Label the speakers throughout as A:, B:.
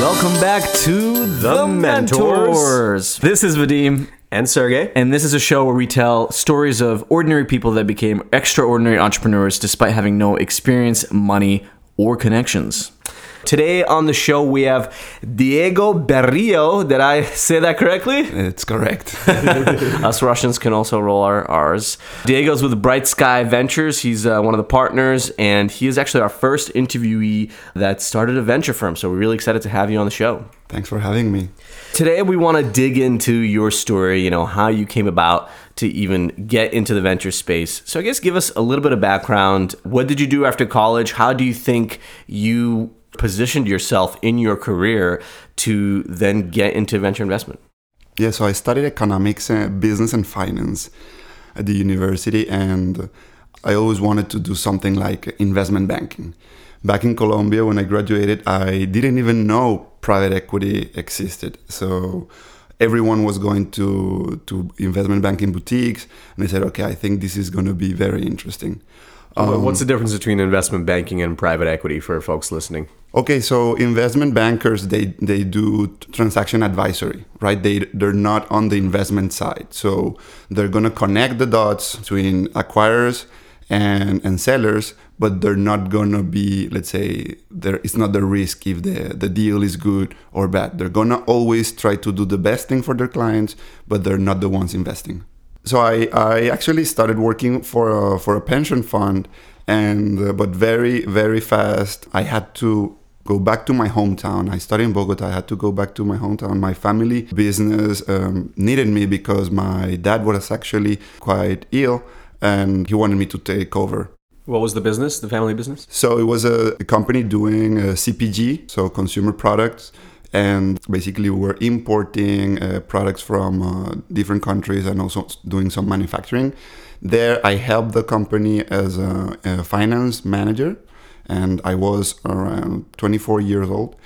A: Welcome back to The,
B: The Mentors.
A: Mentors. This is Vadim,
B: And Sergey.
A: and this is a show where we tell stories of ordinary people that became extraordinary entrepreneurs despite having no experience, money, or connections.
B: Today on the show we have Diego Berrio. Did I say that correctly?
C: It's correct.
B: Us Russians can also roll our R's. Diego's with Bright Sky Ventures. He's uh, one of the partners, and he is actually our first interviewee that started a venture firm. So we're really excited to have you on the show.
C: Thanks for having me.
B: Today we want to dig into your story, you know, how you came about to even get into the venture space. So I guess give us a little bit of background. What did you do after college? How do you think you positioned yourself in your career to then get into venture investment?
C: Yeah, so I studied economics, uh, business, and finance at the university, and I always wanted to do something like investment banking. Back in Colombia, when I graduated, I didn't even know private equity existed. So everyone was going to, to investment banking boutiques, and I said, okay, I think this is going to be very interesting.
B: What's um, the difference between investment banking and private equity for folks listening?
C: Okay, so investment bankers they they do transaction advisory, right? They they're not on the investment side, so they're gonna connect the dots between acquirers and and sellers, but they're not gonna be, let's say, there it's not the risk if the the deal is good or bad. They're gonna always try to do the best thing for their clients, but they're not the ones investing. So I I actually started working for a, for a pension fund, and uh, but very very fast I had to go back to my hometown. I studied in Bogota. I had to go back to my hometown. My family business um, needed me because my dad was actually quite ill and he wanted me to take over.
B: What was the business, the family business?
C: So it was a, a company doing uh, CPG, so consumer products. And basically, we were importing uh, products from uh, different countries and also doing some manufacturing. There, I helped the company as a, a finance manager and I was around 24 years old.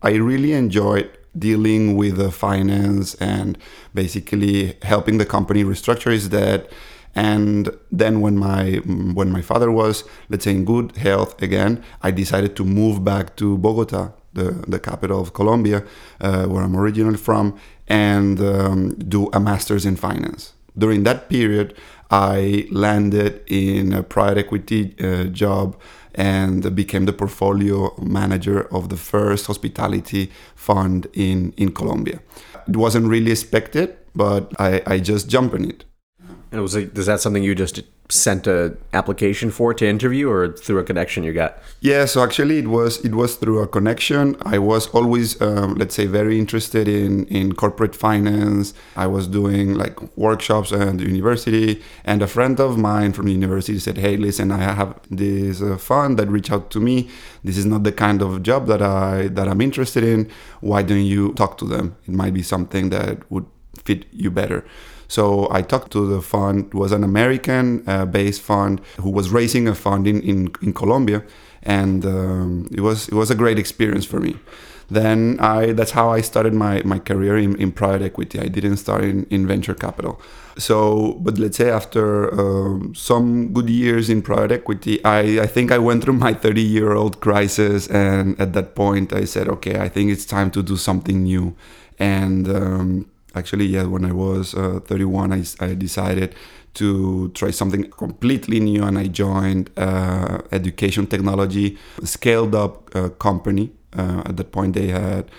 C: I really enjoyed dealing with the finance and basically helping the company restructure its debt. And then when my when my father was let's say in good health again, I decided to move back to Bogota, the the capital of Colombia, uh, where I'm originally from, and um, do a master's in finance. During that period, I landed in a private equity uh, job and became the portfolio manager of the first hospitality fund in, in Colombia. It wasn't really expected, but I, I just jumped in it.
B: And was it, is that something you just sent a application for to interview or through a connection you got?
C: Yeah, so actually it was it was through a connection. I was always um, let's say very interested in in corporate finance. I was doing like workshops at university, and a friend of mine from the university said, "Hey, listen, I have this uh, fund that reached out to me. This is not the kind of job that I that I'm interested in. Why don't you talk to them? It might be something that would fit you better." So I talked to the fund. It was an American-based fund who was raising a fund in, in, in Colombia, and um, it was it was a great experience for me. Then I that's how I started my, my career in, in private equity. I didn't start in, in venture capital. So, but let's say after um, some good years in private equity, I, I think I went through my 30 year old crisis. And at that point, I said, okay, I think it's time to do something new. And um, actually yeah when i was uh, 31 I, I, decided to try something completely new and i joined uh, education technology scaled up uh, company. At that point they had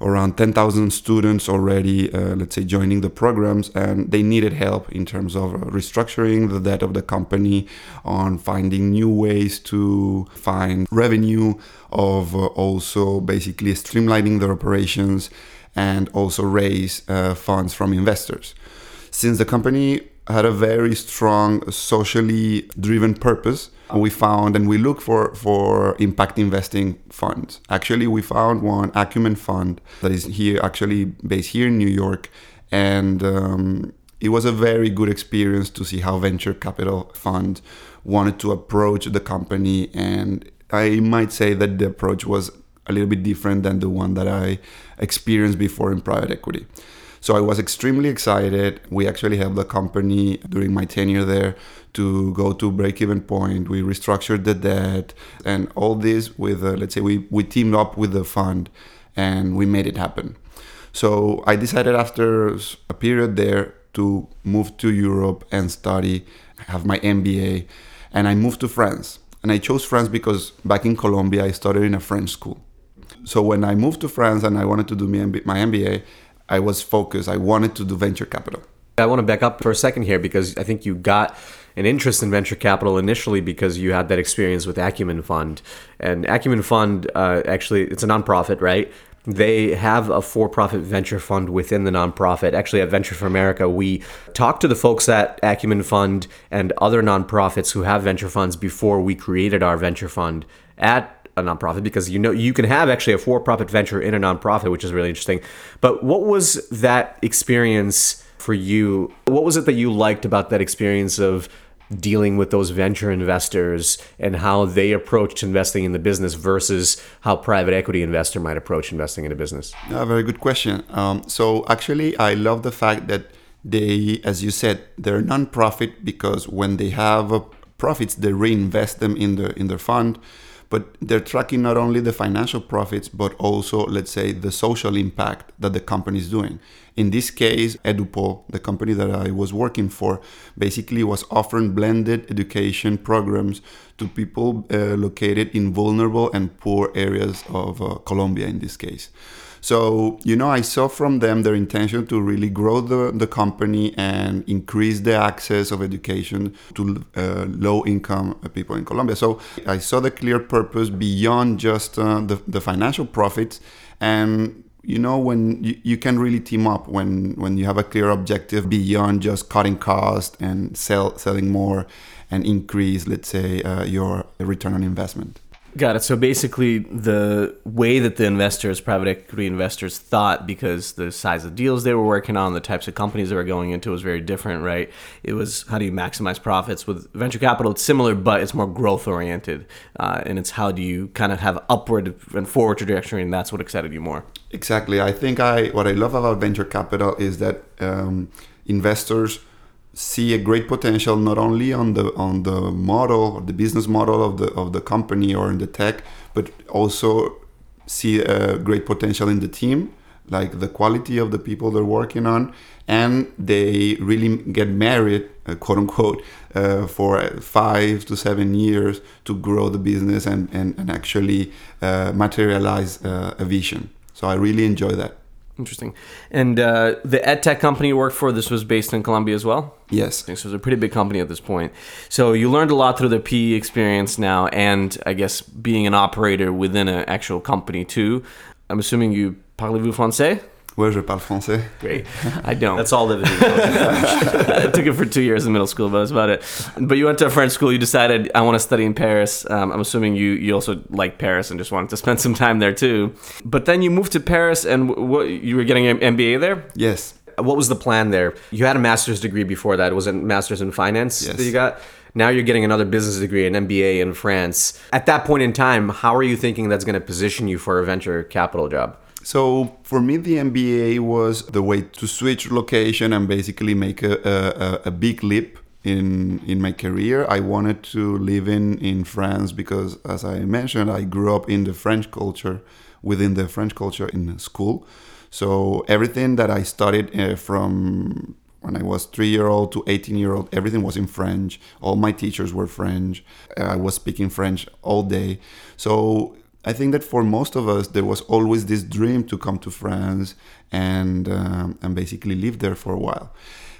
C: around 10,000 students already, uh, let's say, joining the programs, and they needed help in terms of restructuring the debt of the company, on finding new ways to find revenue, of uh, also basically streamlining their operations, and also raise uh, funds from investors. Since the company had a very strong socially driven purpose, we found and we looked for, for impact investing funds. Actually, we found one Acumen fund that is here, actually based here in New York. And um, it was a very good experience to see how venture capital funds wanted to approach the company. And I might say that the approach was a little bit different than the one that I experienced before in private equity. So I was extremely excited. We actually helped the company during my tenure there to go to break even point. We restructured the debt and all this with, uh, let's say, we, we teamed up with the fund and we made it happen. So I decided after a period there to move to Europe and study, have my MBA, and I moved to France. And I chose France because back in Colombia, I studied in a French school. So when I moved to France and I wanted to do my MBA, I was focused. I wanted to do venture capital.
B: I want to back up for a second here because I think you got an interest in venture capital initially because you had that experience with Acumen Fund. And Acumen Fund, uh, actually, it's a nonprofit, right? They have a for profit venture fund within the nonprofit. Actually, at Venture for America, we talked to the folks at Acumen Fund and other nonprofits who have venture funds before we created our venture fund at a nonprofit because you know you can have actually a for profit venture in a nonprofit, which is really interesting. But what was that experience for you? What was it that you liked about that experience of dealing with those venture investors and how they approached investing in the business versus how private equity investor might approach investing in a business?
C: A very good question. Um, so actually, I love the fact that they, as you said, they're non-profit because when they have profits, they reinvest them in the in their fund but they're tracking not only the financial profits but also let's say the social impact that the company is doing. In this case edupol the company that i was working for basically was offering blended education programs to people uh, located in vulnerable and poor areas of uh, colombia in this case so, you know, I saw from them their intention to really grow the, the company and increase the access of education to uh, low income people in Colombia. So I saw the clear purpose beyond just uh, the, the financial profits. And you know when you, you can really team up when when you have a clear objective beyond just cutting cost and sell selling more and increase let's say uh, your return on investment
A: Got it. So basically, the way that the investors, private equity investors, thought because the size of deals they were working on, the types of companies they were going into was very different, right? It was how do you maximize profits? With venture capital, it's similar, but it's more growth oriented, uh, and it's how do you kind of have upward and forward trajectory, and that's what excited you more.
C: Exactly. I think I what I love about venture capital is that um, investors see a great potential not only on the on the model or the business model of the of the company or in the tech, but also see a great potential in the team, like the quality of the people they're working on, and they really get married, uh, quote unquote, uh, for five to seven years to grow the business and and, and actually uh, materialize uh, a vision. So I really enjoy that.
A: Interesting. And uh, the EdTech company you worked for, this was based in Colombia as well?
C: Yes.
A: So it was a pretty big company at this point. So you learned a lot through the PE experience now, and I guess being an operator within an actual company too. I'm assuming you parlez-vous français?
C: Ouais, je parle français.
A: Great. I don't.
B: That's all that it is.
A: I took it for two years in middle school, but that's about it. But you went to a French school. You decided I want to study in Paris. Um, I'm assuming you you also like Paris and just wanted to spend some time there too. But then you moved to Paris, and what you were getting an MBA there.
C: Yes.
A: What was the plan there? You had a master's degree before that. Was it a master's in finance
C: yes.
A: that you got? Now you're getting another business degree, an MBA in France. At that point in time, how are you thinking that's going to position you for a venture capital job?
C: So for me, the MBA was the way to switch location and basically make a, a, a big leap in in my career. I wanted to live in in France because, as I mentioned, I grew up in the French culture, within the French culture in school. So everything that I studied uh, from when I was three year old to 18 year old, everything was in French. All my teachers were French. I was speaking French all day. So I think that for most of us, there was always this dream to come to France and um, and basically live there for a while.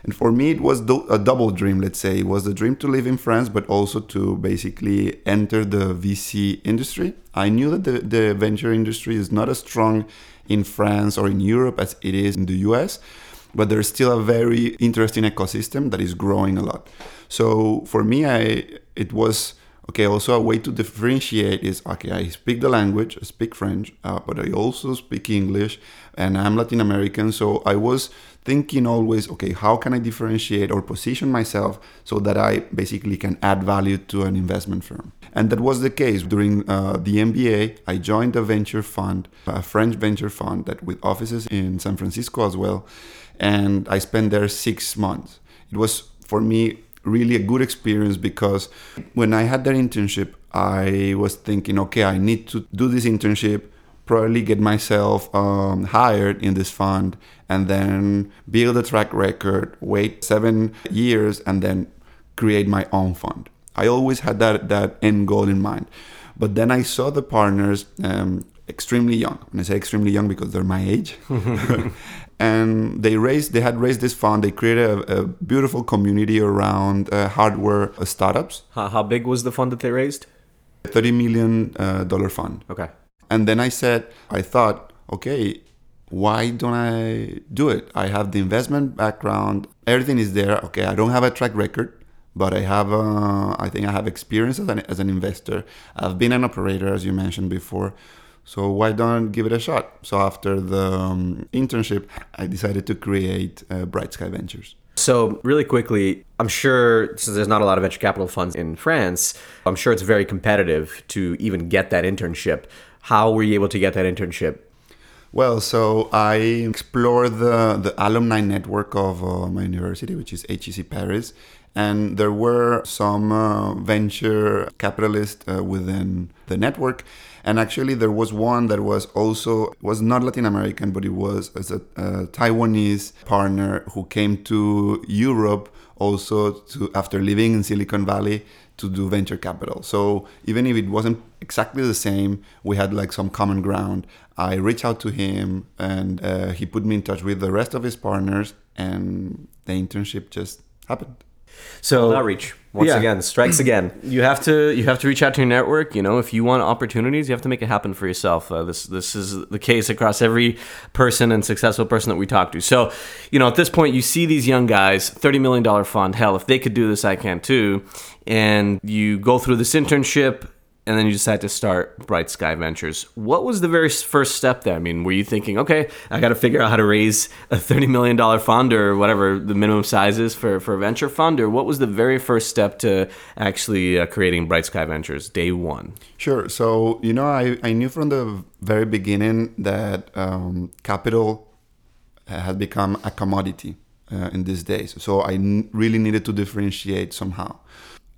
C: And for me, it was do- a double dream. Let's say it was the dream to live in France, but also to basically enter the VC industry. I knew that the, the venture industry is not as strong in France or in Europe as it is in the US, but there's still a very interesting ecosystem that is growing a lot. So for me, I it was Okay, also a way to differentiate is okay, I speak the language, I speak French, uh, but I also speak English and I'm Latin American. So I was thinking always, okay, how can I differentiate or position myself so that I basically can add value to an investment firm? And that was the case during uh, the MBA. I joined a venture fund, a French venture fund that with offices in San Francisco as well. And I spent there six months. It was for me really a good experience because when I had that internship, I was thinking, okay, I need to do this internship, probably get myself um, hired in this fund and then build a track record, wait seven years, and then create my own fund. I always had that, that end goal in mind. But then I saw the partners um, extremely young. And I say extremely young because they're my age. and they raised, they had raised this fund. They created a, a beautiful community around uh, hardware startups.
B: How, how, big was the fund that they raised?
C: Thirty million uh, dollar fund.
B: Okay.
C: And then I said, I thought, okay, why don't I do it? I have the investment background, everything is there. Okay, I don't have a track record, but I have, uh, I think I have experience as an, as an investor. I've been an operator, as you mentioned before. So why don't give it a shot? So after the um, internship, I decided to create uh, Bright Sky Ventures.
B: So, really quickly, I'm sure since there's not a lot of venture capital funds in France, I'm sure it's very competitive to even get that internship. How were you able to get that internship?
C: Well, so I explored the, the alumni network of uh, my university, which is HEC Paris, and there were some uh, venture capitalists uh, within the network. And actually, there was one that was also was not Latin American, but it was as a, a Taiwanese partner who came to Europe also to after living in Silicon Valley to do venture capital. So even if it wasn't exactly the same, we had like some common ground. I reached out to him and uh, he put me in touch with the rest of his partners, and the internship just happened.
B: So outreach once yeah. again strikes again.
A: You have to you have to reach out to your network. You know, if you want opportunities, you have to make it happen for yourself. Uh, this this is the case across every person and successful person that we talk to. So, you know, at this point, you see these young guys, thirty million dollar fund. Hell, if they could do this, I can too. And you go through this internship and then you decided to start Bright Sky Ventures. What was the very first step there? I mean, were you thinking, okay, I got to figure out how to raise a $30 million fund or whatever the minimum size is for, for a venture fund? Or what was the very first step to actually uh, creating Bright Sky Ventures, day one?
C: Sure. So, you know, I, I knew from the very beginning that um, capital had become a commodity uh, in these days. So I n- really needed to differentiate somehow.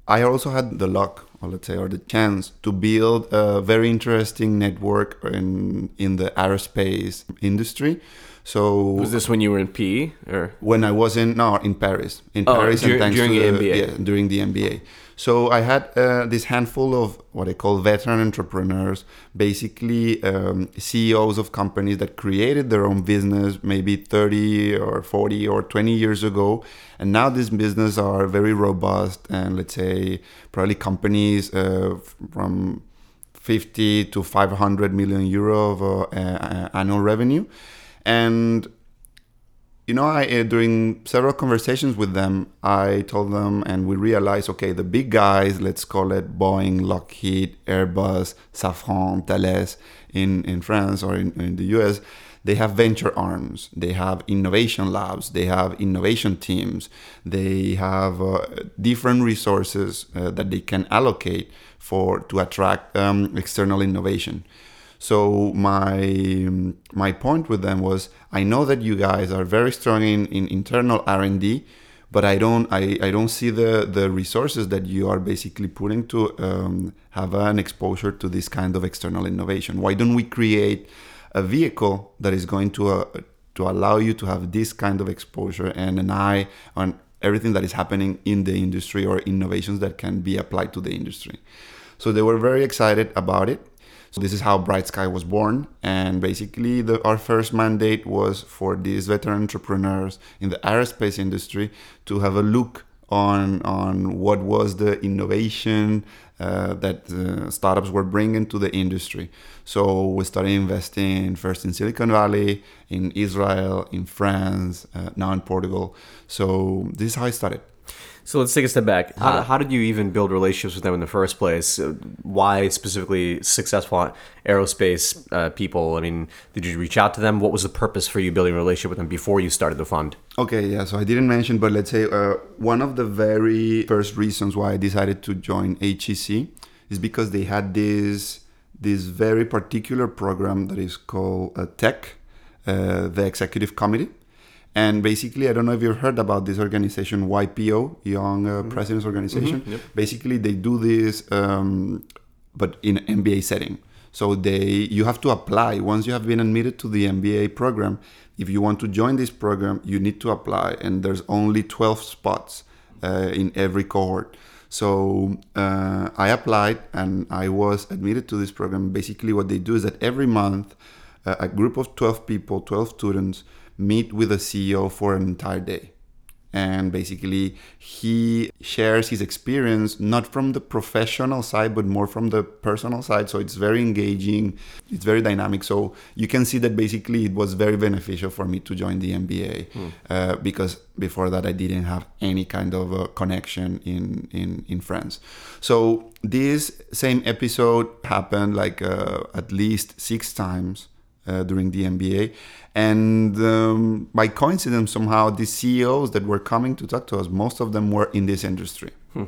C: I also had the luck or let's say, or the chance to build a very interesting network in in the aerospace industry. So
A: was this when you were in PE or
C: when I was in no in Paris in
A: oh,
C: Paris
A: dur- and during the, the MBA
C: yeah, during the MBA. So I had uh, this handful of what I call veteran entrepreneurs, basically um, CEOs of companies that created their own business maybe 30 or 40 or 20 years ago. And now these businesses are very robust and let's say probably companies uh, from 50 to 500 million euro of uh, annual revenue. And you know, I uh, during several conversations with them, I told them, and we realized, okay, the big guys, let's call it Boeing, Lockheed, Airbus, Safran, Thales, in in France or in, in the US, they have venture arms, they have innovation labs, they have innovation teams, they have uh, different resources uh, that they can allocate for to attract um, external innovation. So my my point with them was I know that you guys are very strong in, in internal R and D, but I don't I, I don't see the the resources that you are basically putting to um, have an exposure to this kind of external innovation. Why don't we create a vehicle that is going to uh, to allow you to have this kind of exposure and an eye on everything that is happening in the industry or innovations that can be applied to the industry. So they were very excited about it. So this is how Bright Sky was born. And basically, the, our first mandate was for these veteran entrepreneurs in the aerospace industry to have a look on on what was the innovation uh, that uh, startups were bringing to the industry. So we started investing first in Silicon Valley, in Israel, in France, uh, now in Portugal. So this is how I started.
B: So let's take a step back. How, uh, how, did you even build relationships with them in the first place? Uh, why specifically successful aerospace uh, people? I mean, did you reach out to them? What was the purpose for you building a relationship with them before you started the fund?
C: Okay, yeah. So I didn't mention, but let's say uh, one of the very first reasons why I decided to join HEC is because they had this this very particular program that is called uh, Tech, uh, the Executive Committee and basically, I don't know if you've heard about this organization, YPO, Young uh, mm-hmm. Presidents Organization. Mm-hmm. Yep. Basically, they do this, um, but in MBA setting. So they you have to apply once you have been admitted to the MBA program. If you want to join this program, you need to apply, and there's only 12 spots uh, in every cohort. So uh, I applied and I was admitted to this program. Basically, what they do is that every month, uh, a group of 12 people, 12 students, meet with a CEO for an entire day. And basically he shares his experience not from the professional side but more from the personal side. So it's very engaging. It's very dynamic. So you can see that basically it was very beneficial for me to join the mba mm. uh, because before that i didn't have any kind of a connection in in in france. So this same episode happened like uh, at least six times uh, during the MBA. And um, by coincidence, somehow, the CEOs that were coming to talk to us, most of them were in this industry. Hmm.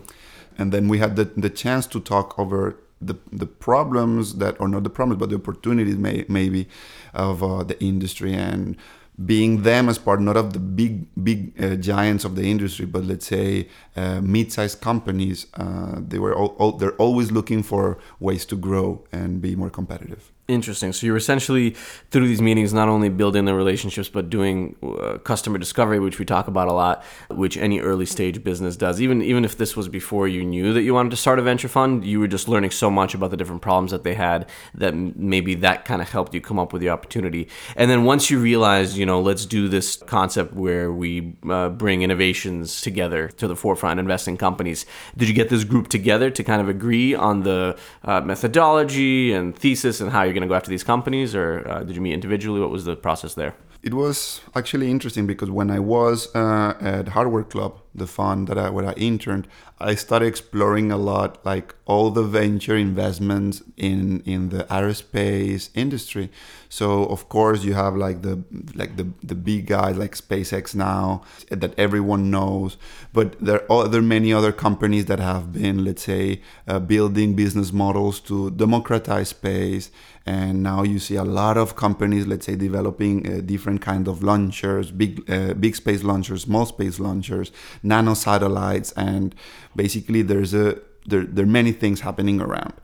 C: And then we had the, the chance to talk over the, the problems that, or not the problems, but the opportunities may, maybe of uh, the industry and being them as part not of the big big uh, giants of the industry but let's say uh, mid-sized companies uh, they were all, all, they're always looking for ways to grow and be more competitive
A: Interesting. So you're essentially through these meetings not only building the relationships but doing uh, customer discovery, which we talk about a lot, which any early stage business does. Even even if this was before you knew that you wanted to start a venture fund, you were just learning so much about the different problems that they had that maybe that kind of helped you come up with the opportunity. And then once you realized, you know, let's do this concept where we uh, bring innovations together to the forefront, investing companies. Did you get this group together to kind of agree on the uh, methodology and thesis and how you're going to go after these companies, or uh, did you meet individually? What was the process there?
C: It was actually interesting because when I was uh, at Hardware Club, the fund that I where I interned, I started exploring a lot like all the venture investments in in the aerospace industry. So of course you have like the like the the big guys like SpaceX now that everyone knows, but there are many other companies that have been let's say uh, building business models to democratize space and now you see a lot of companies let's say developing uh, different kind of launchers big uh, big space launchers small space launchers nano satellites, and basically there's a there, there are many things happening around.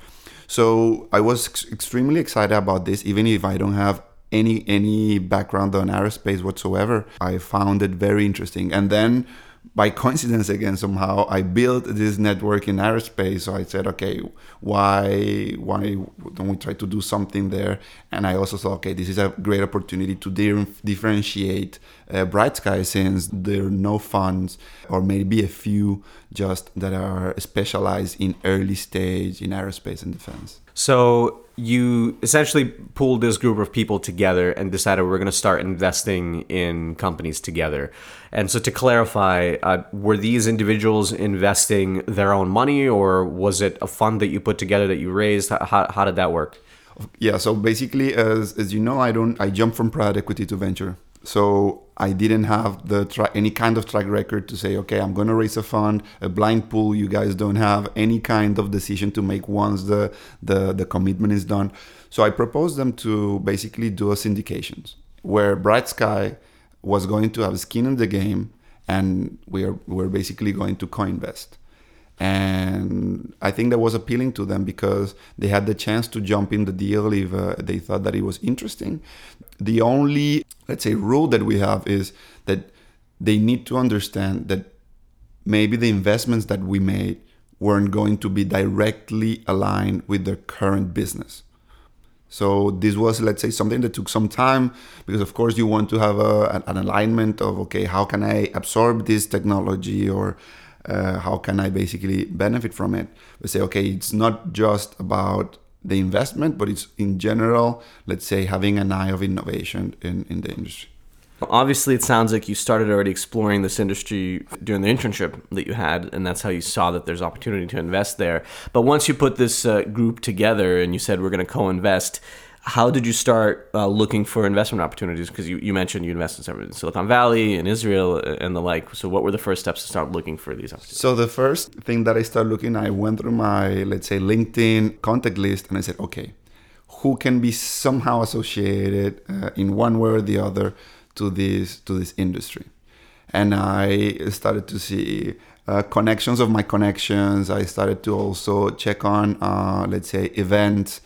C: So I was ex- extremely excited about this, even if I don't have any any background on aerospace whatsoever. I found it very interesting, and then by coincidence again somehow I built this network in aerospace. So I said, okay, why why don't we try to do something there? And I also thought, okay, this is a great opportunity to di- differentiate uh, Bright Sky since there are no funds or maybe a few just that are specialized in early stage in aerospace and defense.
A: So you essentially pulled this group of people together and decided we're going to start investing in companies together. And so, to clarify, uh, were these individuals investing their own money, or was it a fund that you put together that you raised? How, how did that work?
C: Yeah, so basically, as, as you know, I don't I jump from private equity to venture. So I didn't have the tra- any kind of track record to say, okay, I'm going to raise a fund, a blind pool. You guys don't have any kind of decision to make once the the, the commitment is done. So I proposed them to basically do a syndications where Bright Sky was going to have skin in the game, and we are we're basically going to co-invest and I think that was appealing to them because they had the chance to jump in the deal if uh, they thought that it was interesting. The only, let's say, rule that we have is that they need to understand that maybe the investments that we made weren't going to be directly aligned with their current business. So this was, let's say, something that took some time because, of course, you want to have a, an alignment of okay, how can I absorb this technology or uh, how can I basically benefit from it? We say, okay, it's not just about the investment, but it's in general, let's say, having an eye of innovation in, in the industry.
A: Obviously, it sounds like you started already exploring this industry during the internship that you had, and that's how you saw that there's opportunity to invest there. But once you put this uh, group together and you said we're going to co-invest, how did you start uh, looking for investment opportunities? Because you, you mentioned you invested in Silicon Valley and Israel and the like. So, what were the first steps to start looking for these opportunities?
C: So, the first thing that I started looking, I went through my, let's say, LinkedIn contact list and I said, okay, who can be somehow associated uh, in one way or the other to this to this industry? And I started to see uh, connections of my connections. I started to also check on, uh, let's say, events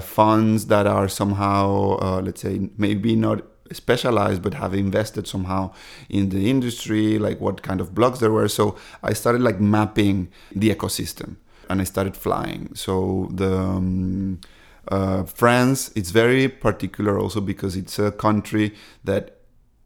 C: funds that are somehow, uh, let's say, maybe not specialized but have invested somehow in the industry like what kind of blogs there were. So i started like mapping the ecosystem and i started flying. So the um, uh, france it's very particular also because it's a country that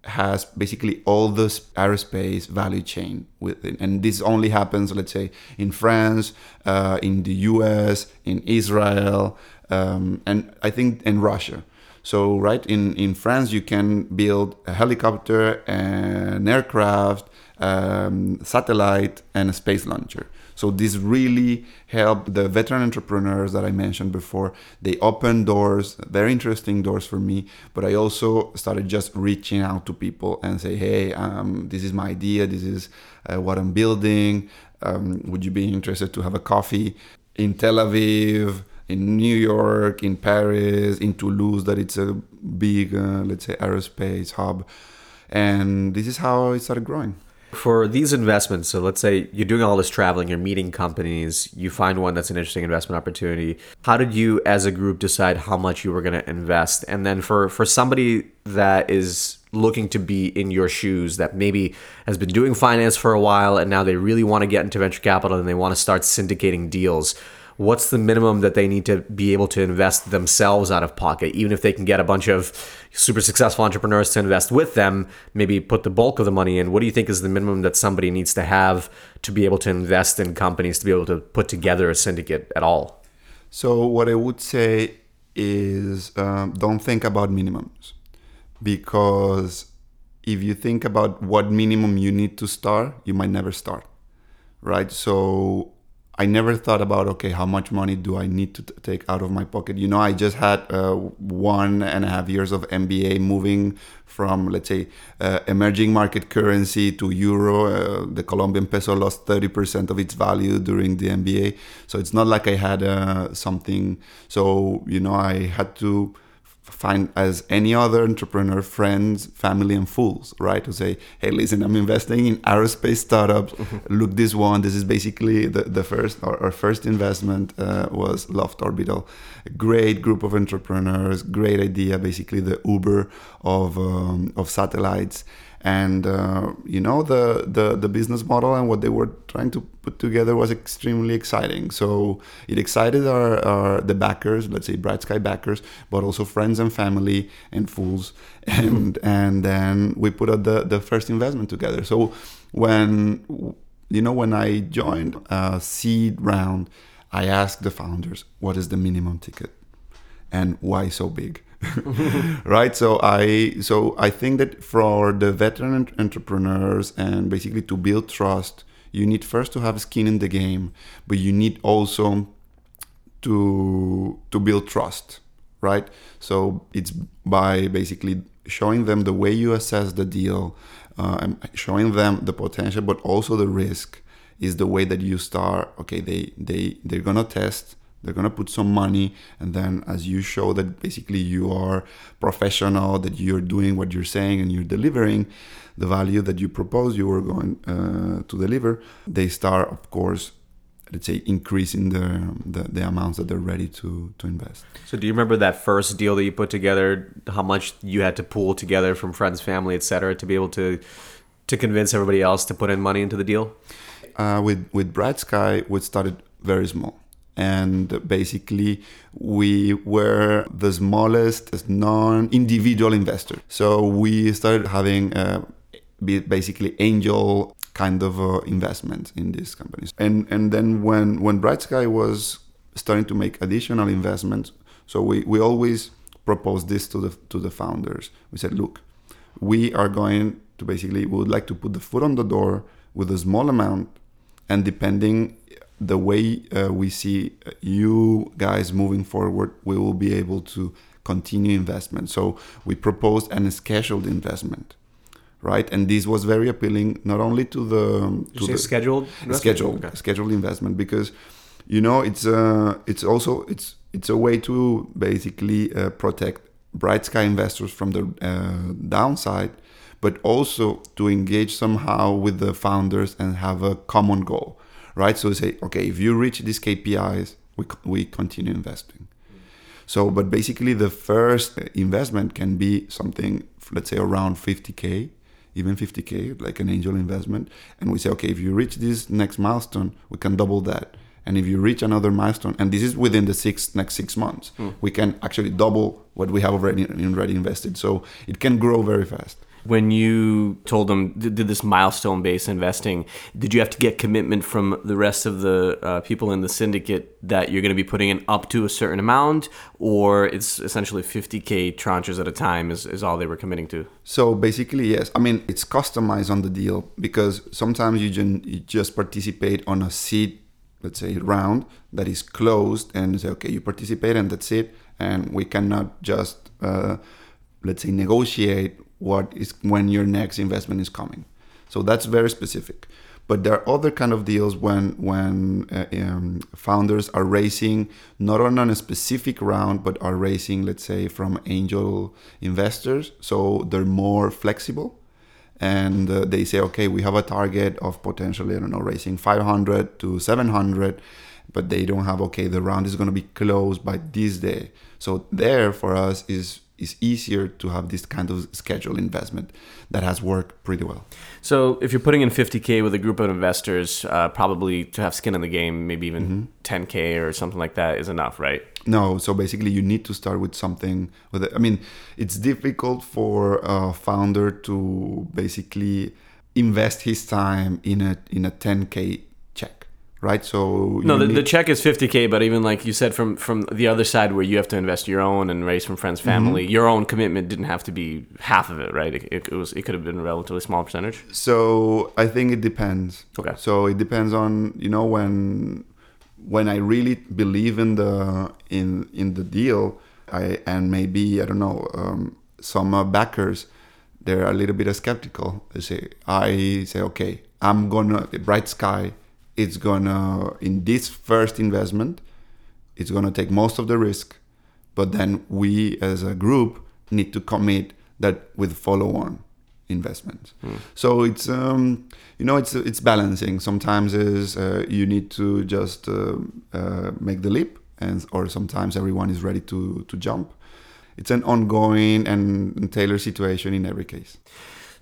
C: has basically all this aerospace value chain within. And this only happens let's say in france uh, in the us in israel um, and i think in russia so, right in, in France, you can build a helicopter, an aircraft, um, satellite, and a space launcher. So this really helped the veteran entrepreneurs that I mentioned before. They opened doors, very interesting doors for me. But I also started just reaching out to people and say, "Hey, um, this is my idea. This is uh, what I'm building. Um, would you be interested to have a coffee in Tel Aviv?" In New York, in Paris, in Toulouse, that it's a big, uh, let's say, aerospace hub. And this is how it started growing.
B: For these investments, so let's say you're doing all this traveling, you're meeting companies, you find one that's an interesting investment opportunity. How did you, as a group, decide how much you were going to invest? And then for for somebody that is looking to be in your shoes, that maybe has been doing finance for a while, and now they really want to get into venture capital and they want to start syndicating deals what's the minimum that they need to be able to invest themselves out of pocket, even if they can get a bunch of super successful entrepreneurs to invest with them, maybe put the bulk of the money in. What do you think is the minimum that somebody needs to have to be able to invest in companies, to be able to put together a syndicate at all?
C: So, what I would say is um, don't think about minimums because if you think about what minimum you need to start, you might never start, right? So I never thought about okay, how much money do I need to t- take out of my pocket? You know, I just had uh, one and a half years of MBA moving from let's say uh, emerging market currency to euro. Uh, the Colombian peso lost thirty percent of its value during the MBA, so it's not like I had uh, something. So you know, I had to find as any other entrepreneur friends family and fools right? To say hey listen i'm investing in aerospace startups. Mm-hmm. look this one this is basically the, the first our, our first investment uh, was loft orbital. A great group of entrepreneurs great idea basically the uber of um, of satellites and uh, you know the, the the business model and what they were trying to put together was extremely exciting. So it excited our, our the backers let's say bright sky backers but also friends and family and fools. And and then we put out the the first investment together. So when you know when i joined a seed round i asked the founders what is the minimum ticket? And why so big right? So i so i think that for the veteran entrepreneurs and basically to build trust you need first to have skin in the game but you need also to to build trust right? So it's by basically showing them the way you assess the deal uh, showing them the potential but also the risk is the way that you start okay they they they're gonna test they're going to put some money and then as you show that basically you are professional that you're doing what you're saying and you're delivering the value that you propose you were going uh, to deliver they start of course let's say increasing the, the, the amounts that they're ready to to invest.
B: So do you remember that first deal that you put together how much you had to pool together from friends family etc to be able to to convince everybody else to put in money into the deal?
C: Uh, with with bright sky we started very small and basically we were the smallest non-individual investor. So we started having uh, basically angel kind of uh, investment in these companies. And and then when when bright sky was starting to make additional investments so we, we always proposed this to the to the founders. We said look we are going to basically we would like to put the foot on the door with a small amount and depending the way uh, we see you guys moving forward, we will be able to continue investment. So we proposed an scheduled investment, right? And this was very appealing not only to the
B: to the scheduled
C: scheduled okay. scheduled investment because you know it's uh it's also it's it's a way to basically uh, protect bright sky investors from the uh, downside but also to engage somehow with the founders and have a common goal right? So we say, okay, if you reach these KPIs, we, we continue investing. So, but basically, the first investment can be something, let's say, around 50k, even 50k, like an angel investment. And we say, okay, if you reach this next milestone, we can double that. And if you reach another milestone, and this is within the six next six months, mm. we can actually double what we have already already invested. So it can grow very fast
A: when you told them did this milestone based investing did you have to get commitment from the rest of the uh, people in the syndicate that you're going to be putting in up to a certain amount? Or it's essentially 50k tranches at a time is, is all they were committing to?
C: So basically yes. I mean it's customized on the deal because sometimes you, you just participate on a seed let's say round that is closed and say okay you participate and that's it. And we cannot just uh, let's say negotiate what is when your next investment is coming. So that's very specific. But there are other kind of deals when when uh, um, founders are raising not on a specific round, but are raising, let's say, from angel investors. So they're more flexible, and uh, they say, okay, we have a target of potentially I don't know raising 500 to 700, but they don't have okay the round is going to be closed by this day. So there for us is is easier to have this kind of schedule investment that has worked pretty well.
A: So if you're putting in 50k with a group of investors, uh, probably to have skin in the game, maybe even mm-hmm. 10k or something like that is enough, right?
C: No. So basically, you need to start with something. With it. I mean, it's difficult for a founder to basically invest his time in a in a 10k right? So
A: no, the, need... the check is 50k, but even like you said from from the other side where you have to invest your own and raise from friends, family, mm-hmm. your own commitment didn't have to be half of it, right? It, it, was it could have been a relatively small percentage.
C: So I think it depends.
A: Okay.
C: So it depends on you know when when I really believe in the in in the deal, I and maybe I don't know um, some uh, backers they're a little bit skeptical. They say I say okay, I'm gonna bright sky it's gonna in this first investment it's gonna take most of the risk but then we as a group need to commit that with follow-on investments. Mm. so it's um, you know it's it's balancing. Sometimes is uh, you need to just uh, uh, make the leap and or sometimes everyone is ready to to jump. It's an ongoing and, and tailored situation in every case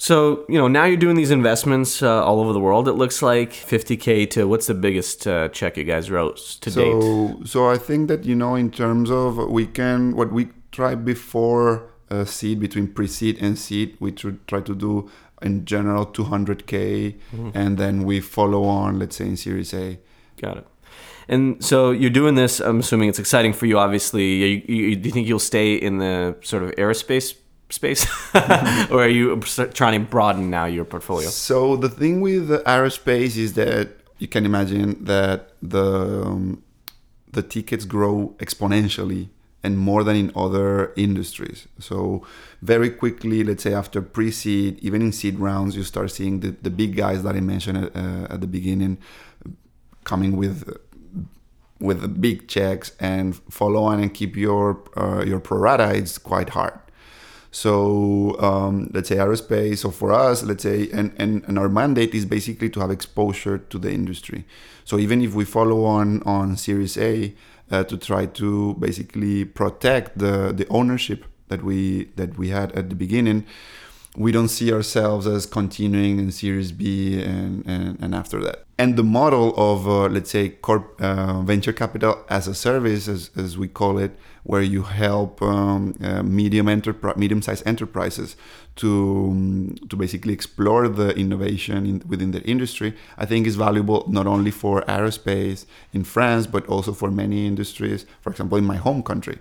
A: so, you know, now you're doing these investments uh, all over the world. It looks like 50K to what's the biggest uh, check you guys wrote to
C: so,
A: date?
C: So, I think that, you know, in terms of we can, what we try before uh, seed, between pre seed and seed, we try to do in general 200K mm-hmm. and then we follow on, let's say, in Series A.
A: Got it. And so you're doing this. I'm assuming it's exciting for you. Obviously, you, you, do you think you'll stay in the sort of aerospace space, or are you trying to broaden now your portfolio?
C: So the thing with aerospace is that you can imagine that the um, the tickets grow exponentially and more than in other industries. So very quickly, let's say after pre-seed, even in seed rounds, you start seeing the, the big guys that I mentioned at, uh, at the beginning coming with with big checks and follow on and keep your uh, your pro rata. It's quite hard. So um, let's say aerospace. So for us, let's say, and, and, and our mandate is basically to have exposure to the industry. So even if we follow on on Series A, uh, to try to basically protect the the ownership that we that we had at the beginning, we don't see ourselves as continuing in Series B and, and, and after that. And the model of, uh, let's say, corp, uh, venture capital as a service, as, as we call it, where you help um, uh, medium enterprise, medium-sized enterprises to um, to basically explore the innovation in, within their industry, I think is valuable not only for aerospace in France, but also for many industries. For example, in my home country,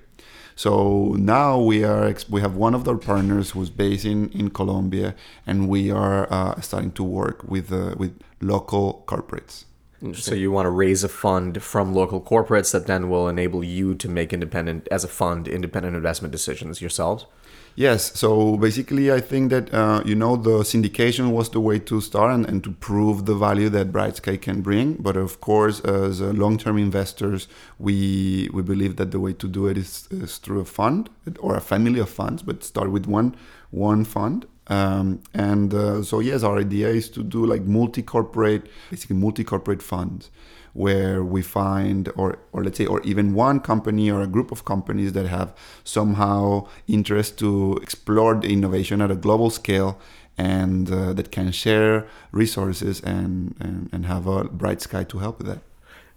C: so now we are we have one of our partners who's based in, in Colombia, and we are uh, starting to work with uh, with local corporates.
B: So you want to raise a fund from local corporates that then will enable you to make independent, as a fund, independent investment decisions yourselves.
C: Yes. So basically, I think that uh, you know the syndication was the way to start and, and to prove the value that Bright Sky can bring. But of course, as long-term investors, we we believe that the way to do it is, is through a fund or a family of funds, but start with one one fund. Um, and uh, so yes, our idea is to do like multi-corporate, basically multi-corporate funds where we find or or let's say or even one company or a group of companies that have somehow interest to explore the innovation at a global scale and uh, that can share resources and, and and have a bright sky to help with that.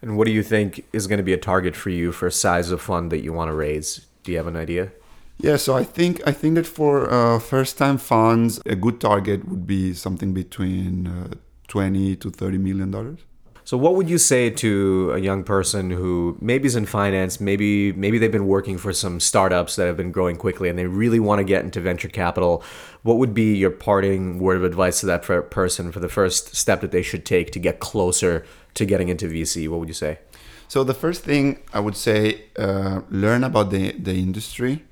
B: And what do you think is going to be a target for you for size of fund that you want to raise? Do you have an idea
C: yeah, so I think I think that for uh, first-time funds, a good target would be something between uh, twenty to thirty million dollars.
B: So what would you say to a young person who maybe is in finance, maybe maybe they've been working for some startups that have been growing quickly and they really want to get into venture capital? What would be your parting word of advice to that person for the first step that they should take to get closer to getting into VC? What would you say?
C: So the first thing I would say, uh, learn about the the industry,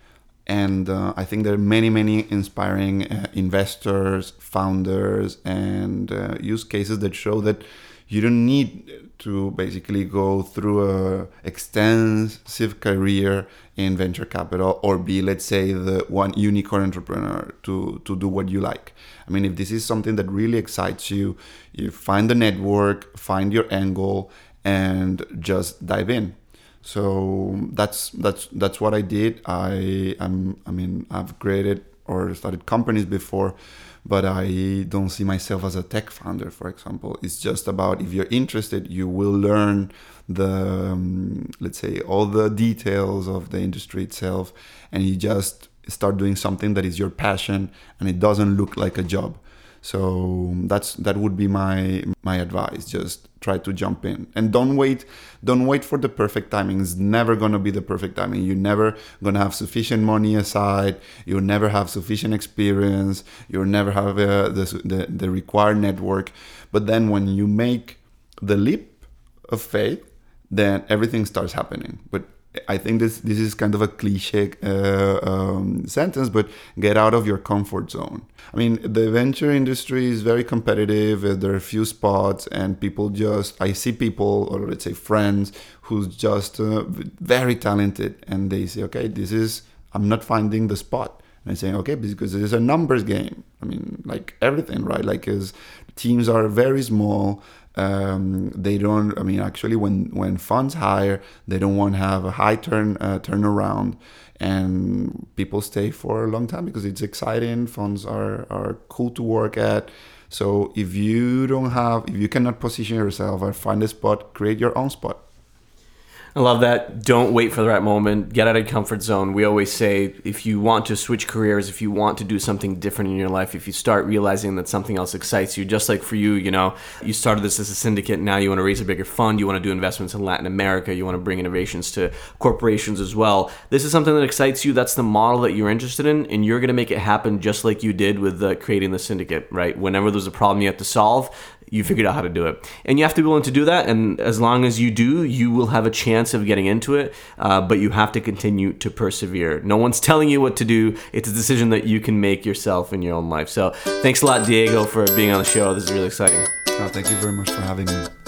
C: and uh, I think there are many many inspiring uh, investors, founders, and uh, use cases that show that you don't need to basically go through a extensive career in venture capital or be let's say the one unicorn entrepreneur to to do what you like. I mean if this is something that really excites you you find the network find your angle and just dive in so that's that's that's what i did i am i mean i've created or started companies before but I don't see myself as a tech founder, for example. It's just about if you're interested, you will learn the, um, let's say, all the details of the industry itself, and you just start doing something that is your passion and it doesn't look like a job. So that's that would be my my advice. Just try to jump in and don't wait. Don't wait for the perfect timing. It's never gonna be the perfect timing. You're never gonna have sufficient money aside. You'll never have sufficient experience. You'll never have uh, the, the the required network. But then when you make the leap of faith, then everything starts happening. But I think this this is kind of a cliche uh, um, sentence, but get out of your comfort zone. I mean, the venture industry is very competitive. Uh, there are few spots, and people just I see people, or let's say friends, who's just uh, very talented, and they say, okay, this is I'm not finding the spot. And I say, okay, because it is a numbers game. I mean, like everything, right? Like, is teams are very small um, they don't. I mean, actually, when when funds hire, they don't want to have a high turn uh, turnaround, and people stay for a long time because it's exciting. Funds are are cool to work at. So if you don't have, if you cannot position yourself or find a spot, create your own spot.
A: I love that. Don't wait for the right moment. Get out of comfort zone. We always say if you want to switch careers, if you want to do something different in your life, if you start realizing that something else excites you, just like for you, you know, you started this as a syndicate, now you want to raise a bigger fund, you want to do investments in Latin America, you want to bring innovations to corporations as well. This is something that excites you. That's the model that you're interested in, and you're going to make it happen just like you did with the, creating the syndicate, right? Whenever there's a problem you have to solve, you figured out how to do it. And you have to be willing to do that. And as long as you do, you will have a chance of getting into it. Uh, but you have to continue to persevere. No one's telling you what to do. It's a decision that you can make yourself in your own life. So thanks a lot, Diego, for being on the show. This is really exciting.
C: Oh, thank you very much for having me.